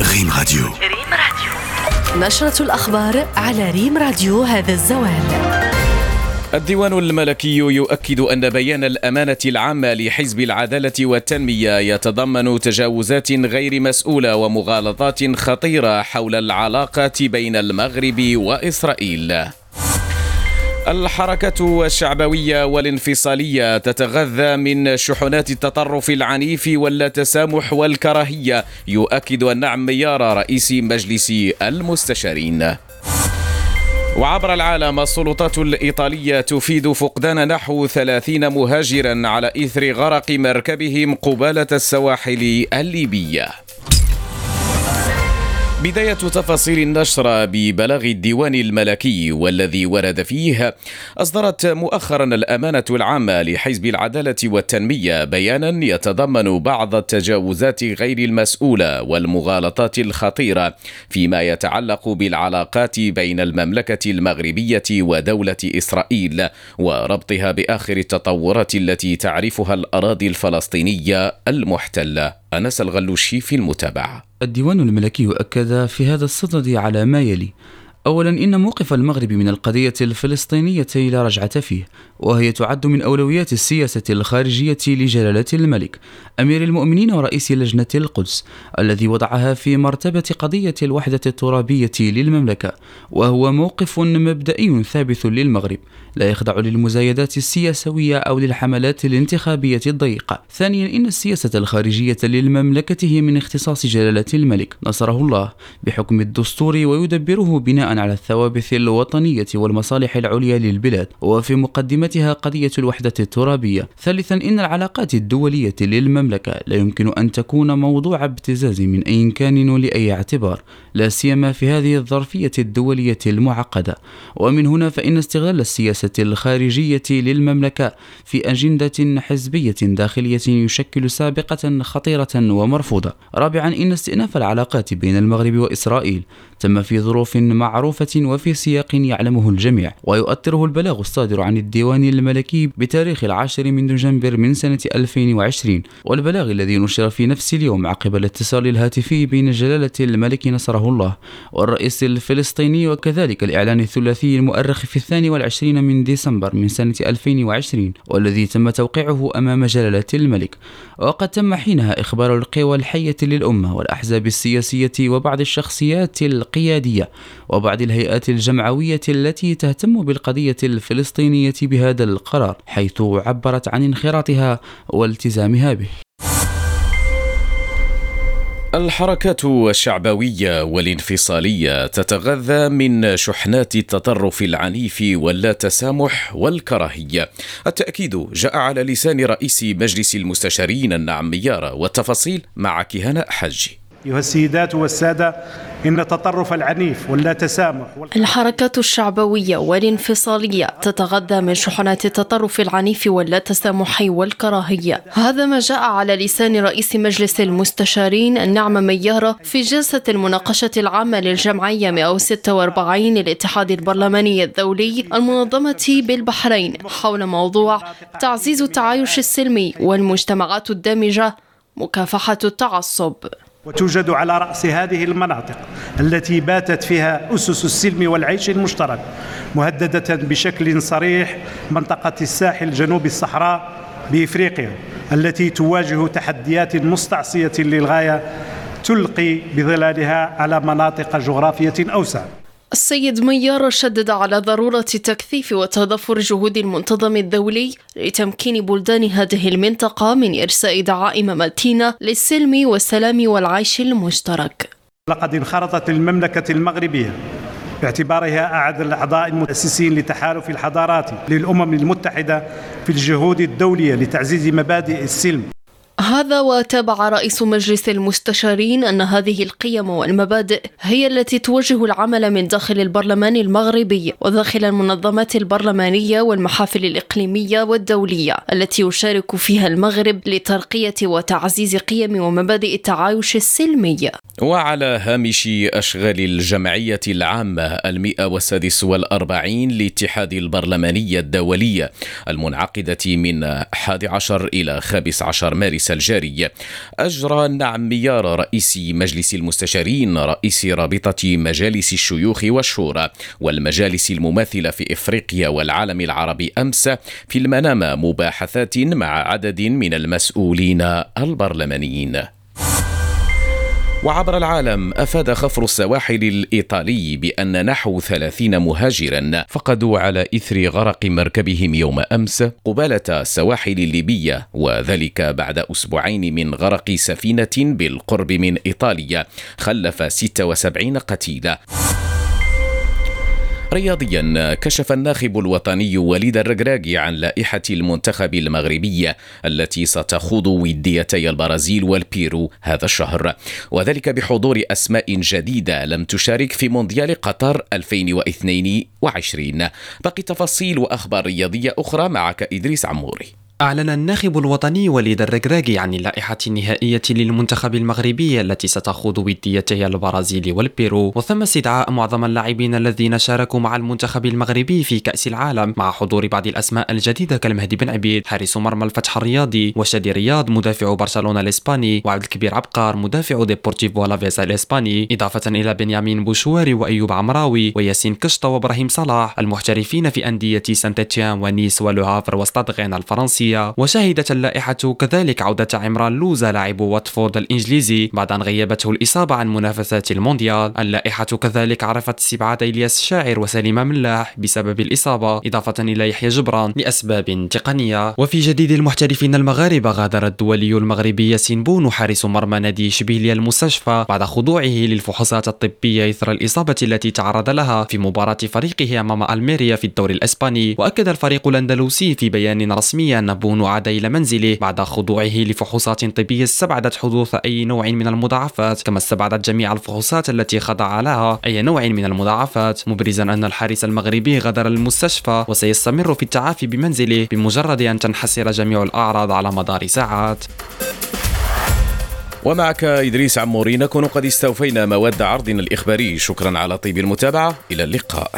ريم راديو. ريم راديو. نشرة الأخبار على ريم راديو هذا الزوال. الديوان الملكي يؤكد أن بيان الأمانة العامة لحزب العدالة والتنمية يتضمن تجاوزات غير مسؤولة ومغالطات خطيرة حول العلاقات بين المغرب وإسرائيل. الحركة الشعبوية والانفصالية تتغذى من شحنات التطرف العنيف والتسامح والكراهية. يؤكد النعم ميار رئيس مجلس المستشارين. وعبر العالم السلطات الإيطالية تفيد فقدان نحو ثلاثين مهاجرا على إثر غرق مركبهم قبالة السواحل الليبية. بداية تفاصيل النشر ببلاغ الديوان الملكي والذي ورد فيه أصدرت مؤخرا الأمانة العامة لحزب العدالة والتنمية بيانا يتضمن بعض التجاوزات غير المسؤولة والمغالطات الخطيرة فيما يتعلق بالعلاقات بين المملكة المغربية ودولة إسرائيل وربطها بآخر التطورات التي تعرفها الأراضي الفلسطينية المحتلة. أنس الغلوشي في المتابعة. الديوان الملكي أكد في هذا الصدد على ما يلي أولا إن موقف المغرب من القضية الفلسطينية لا رجعة فيه وهي تعد من أولويات السياسة الخارجية لجلالة الملك أمير المؤمنين ورئيس لجنة القدس الذي وضعها في مرتبة قضية الوحدة الترابية للمملكة وهو موقف مبدئي ثابت للمغرب لا يخضع للمزايدات السياسوية أو للحملات الانتخابية الضيقة ثانيا إن السياسة الخارجية للمملكة هي من اختصاص جلالة الملك نصره الله بحكم الدستور ويدبره بناء على الثوابت الوطنية والمصالح العليا للبلاد وفي مقدمتها قضية الوحدة الترابية. ثالثا إن العلاقات الدولية للمملكة لا يمكن أن تكون موضوع ابتزاز من أي كان ولأي اعتبار لا سيما في هذه الظرفية الدولية المعقدة. ومن هنا فإن استغلال السياسة الخارجية للمملكة في أجندة حزبية داخلية يشكل سابقة خطيرة ومرفوضة. رابعا إن استئناف العلاقات بين المغرب وإسرائيل تم في ظروف معروفة وفي سياق يعلمه الجميع ويؤثره البلاغ الصادر عن الديوان الملكي بتاريخ العاشر من نوفمبر من سنة 2020 والبلاغ الذي نشر في نفس اليوم عقب الاتصال الهاتفي بين جلالة الملك نصره الله والرئيس الفلسطيني وكذلك الإعلان الثلاثي المؤرخ في الثاني والعشرين من ديسمبر من سنة 2020 والذي تم توقيعه أمام جلالة الملك. وقد تم حينها إخبار القوى الحية للأمة والأحزاب السياسية وبعض الشخصيات القيادية وبعض الهيئات الجمعوية التي تهتم بالقضية الفلسطينية بهذا القرار حيث عبرت عن انخراطها والتزامها به الحركات الشعبوية والانفصالية تتغذى من شحنات التطرف العنيف واللا تسامح والكراهية. التأكيد جاء على لسان رئيس مجلس المستشارين النعم ميارة والتفاصيل مع كهناء حجي. أيها السيدات والسادة إن التطرف العنيف واللا تسامح الحركات الشعبوية والانفصالية تتغذى من شحنات التطرف العنيف واللا تسامح والكراهية. هذا ما جاء على لسان رئيس مجلس المستشارين النعمة ميارة في جلسة المناقشة العامة للجمعية 146 للاتحاد البرلماني الدولي المنظمة بالبحرين حول موضوع تعزيز التعايش السلمي والمجتمعات الدامجة مكافحة التعصب. وتوجد على رأس هذه المناطق التي باتت فيها أسس السلم والعيش المشترك مهددة بشكل صريح منطقة الساحل جنوب الصحراء بإفريقيا التي تواجه تحديات مستعصية للغاية تلقي بظلالها على مناطق جغرافية أوسع. السيد ميار شدد على ضرورة تكثيف وتضافر جهود المنتظم الدولي لتمكين بلدان هذه المنطقة من إرساء دعائم متينة للسلم والسلام والعيش المشترك. لقد انخرطت المملكة المغربية باعتبارها أحد الأعضاء المؤسسين لتحالف الحضارات للأمم المتحدة في الجهود الدولية لتعزيز مبادئ السلم هذا وتابع رئيس مجلس المستشارين أن هذه القيم والمبادئ هي التي توجه العمل من داخل البرلمان المغربي وداخل المنظمات البرلمانية والمحافل الإقليمية والدولية التي يشارك فيها المغرب لترقية وتعزيز قيم ومبادئ التعايش السلمي. وعلى هامش أشغال الجمعية العامة المئة والسادس والأربعين لاتحاد البرلمانية الدولية المنعقدة من 11 إلى 15 مارس الجاري. أجرى نعم ميار رئيس مجلس المستشارين رئيس رابطة مجالس الشيوخ والشورى والمجالس المماثلة في إفريقيا والعالم العربي أمس في المنام مباحثات مع عدد من المسؤولين البرلمانيين. وعبر العالم أفاد خفر السواحل الإيطالي بأن نحو ثلاثين مهاجرا فقدوا على إثر غرق مركبهم يوم أمس قبالة السواحل الليبية وذلك بعد أسبوعين من غرق سفينة بالقرب من إيطاليا خلف 76 قتيلا. رياضيا كشف الناخب الوطني وليد الركراكي عن لائحة المنتخب المغربي التي ستخوض وديتي البرازيل والبيرو هذا الشهر. وذلك بحضور أسماء جديدة لم تشارك في مونديال قطر 2022 باقي تفاصيل وأخبار رياضية أخرى معك إدريس عموري. أعلن الناخب الوطني وليد الركراكي عن اللائحة النهائية للمنتخب المغربي التي ستخوض وديتي البرازيل والبيرو. وتم استدعاء معظم اللاعبين الذين شاركوا مع المنتخب المغربي في كأس العالم مع حضور بعض الأسماء الجديدة كالمهدي بن عبيد حارس مرمى الفتح الرياضي وشادي رياض مدافع برشلونة الإسباني وعبد الكبير عبقار مدافع ديبورتيفو ألافيس الإسباني إضافة إلى بنيامين بوشواري وأيوب عمراوي وياسين كشطة وإبراهيم صلاح المحترفين في أندية سانتيتيان ونيس ولوهافر وستاد الفرنسي الإنجليزية. وشهدت اللائحة كذلك عودة عمران لوزا لاعب واتفورد الإنجليزي بعد أن غيبته الإصابة عن منافسات المونديال. اللائحة كذلك عرفت استبعاد إلياس شاعر وسليم أملاح بسبب الإصابة إضافة إلى يحيى جبران لأسباب تقنية. وفي جديد المحترفين المغاربة غادر الدولي المغربي ياسين بونو حارس مرمى نادي إشبيليا المستشفى بعد خضوعه للفحوصات الطبية إثر الإصابة التي تعرض لها في مباراة فريقه أمام ألميريا في الدوري الإسباني. وأكد الفريق الأندلسي في بيان رسمي أن بونو عاد إلى منزله بعد خضوعه لفحوصات طبية استبعدت حدوث أي نوع من المضاعفات كما استبعدت جميع الفحوصات التي خضع لها أي نوع من المضاعفات مبرزا أن الحارس المغربي غادر المستشفى وسيستمر في التعافي بمنزله بمجرد أن تنحسر جميع الأعراض على مدار ساعات. ومعك إدريس عموري نكون قد استوفينا مواد عرضنا الإخباري. شكرا على طيب المتابعة. إلى اللقاء.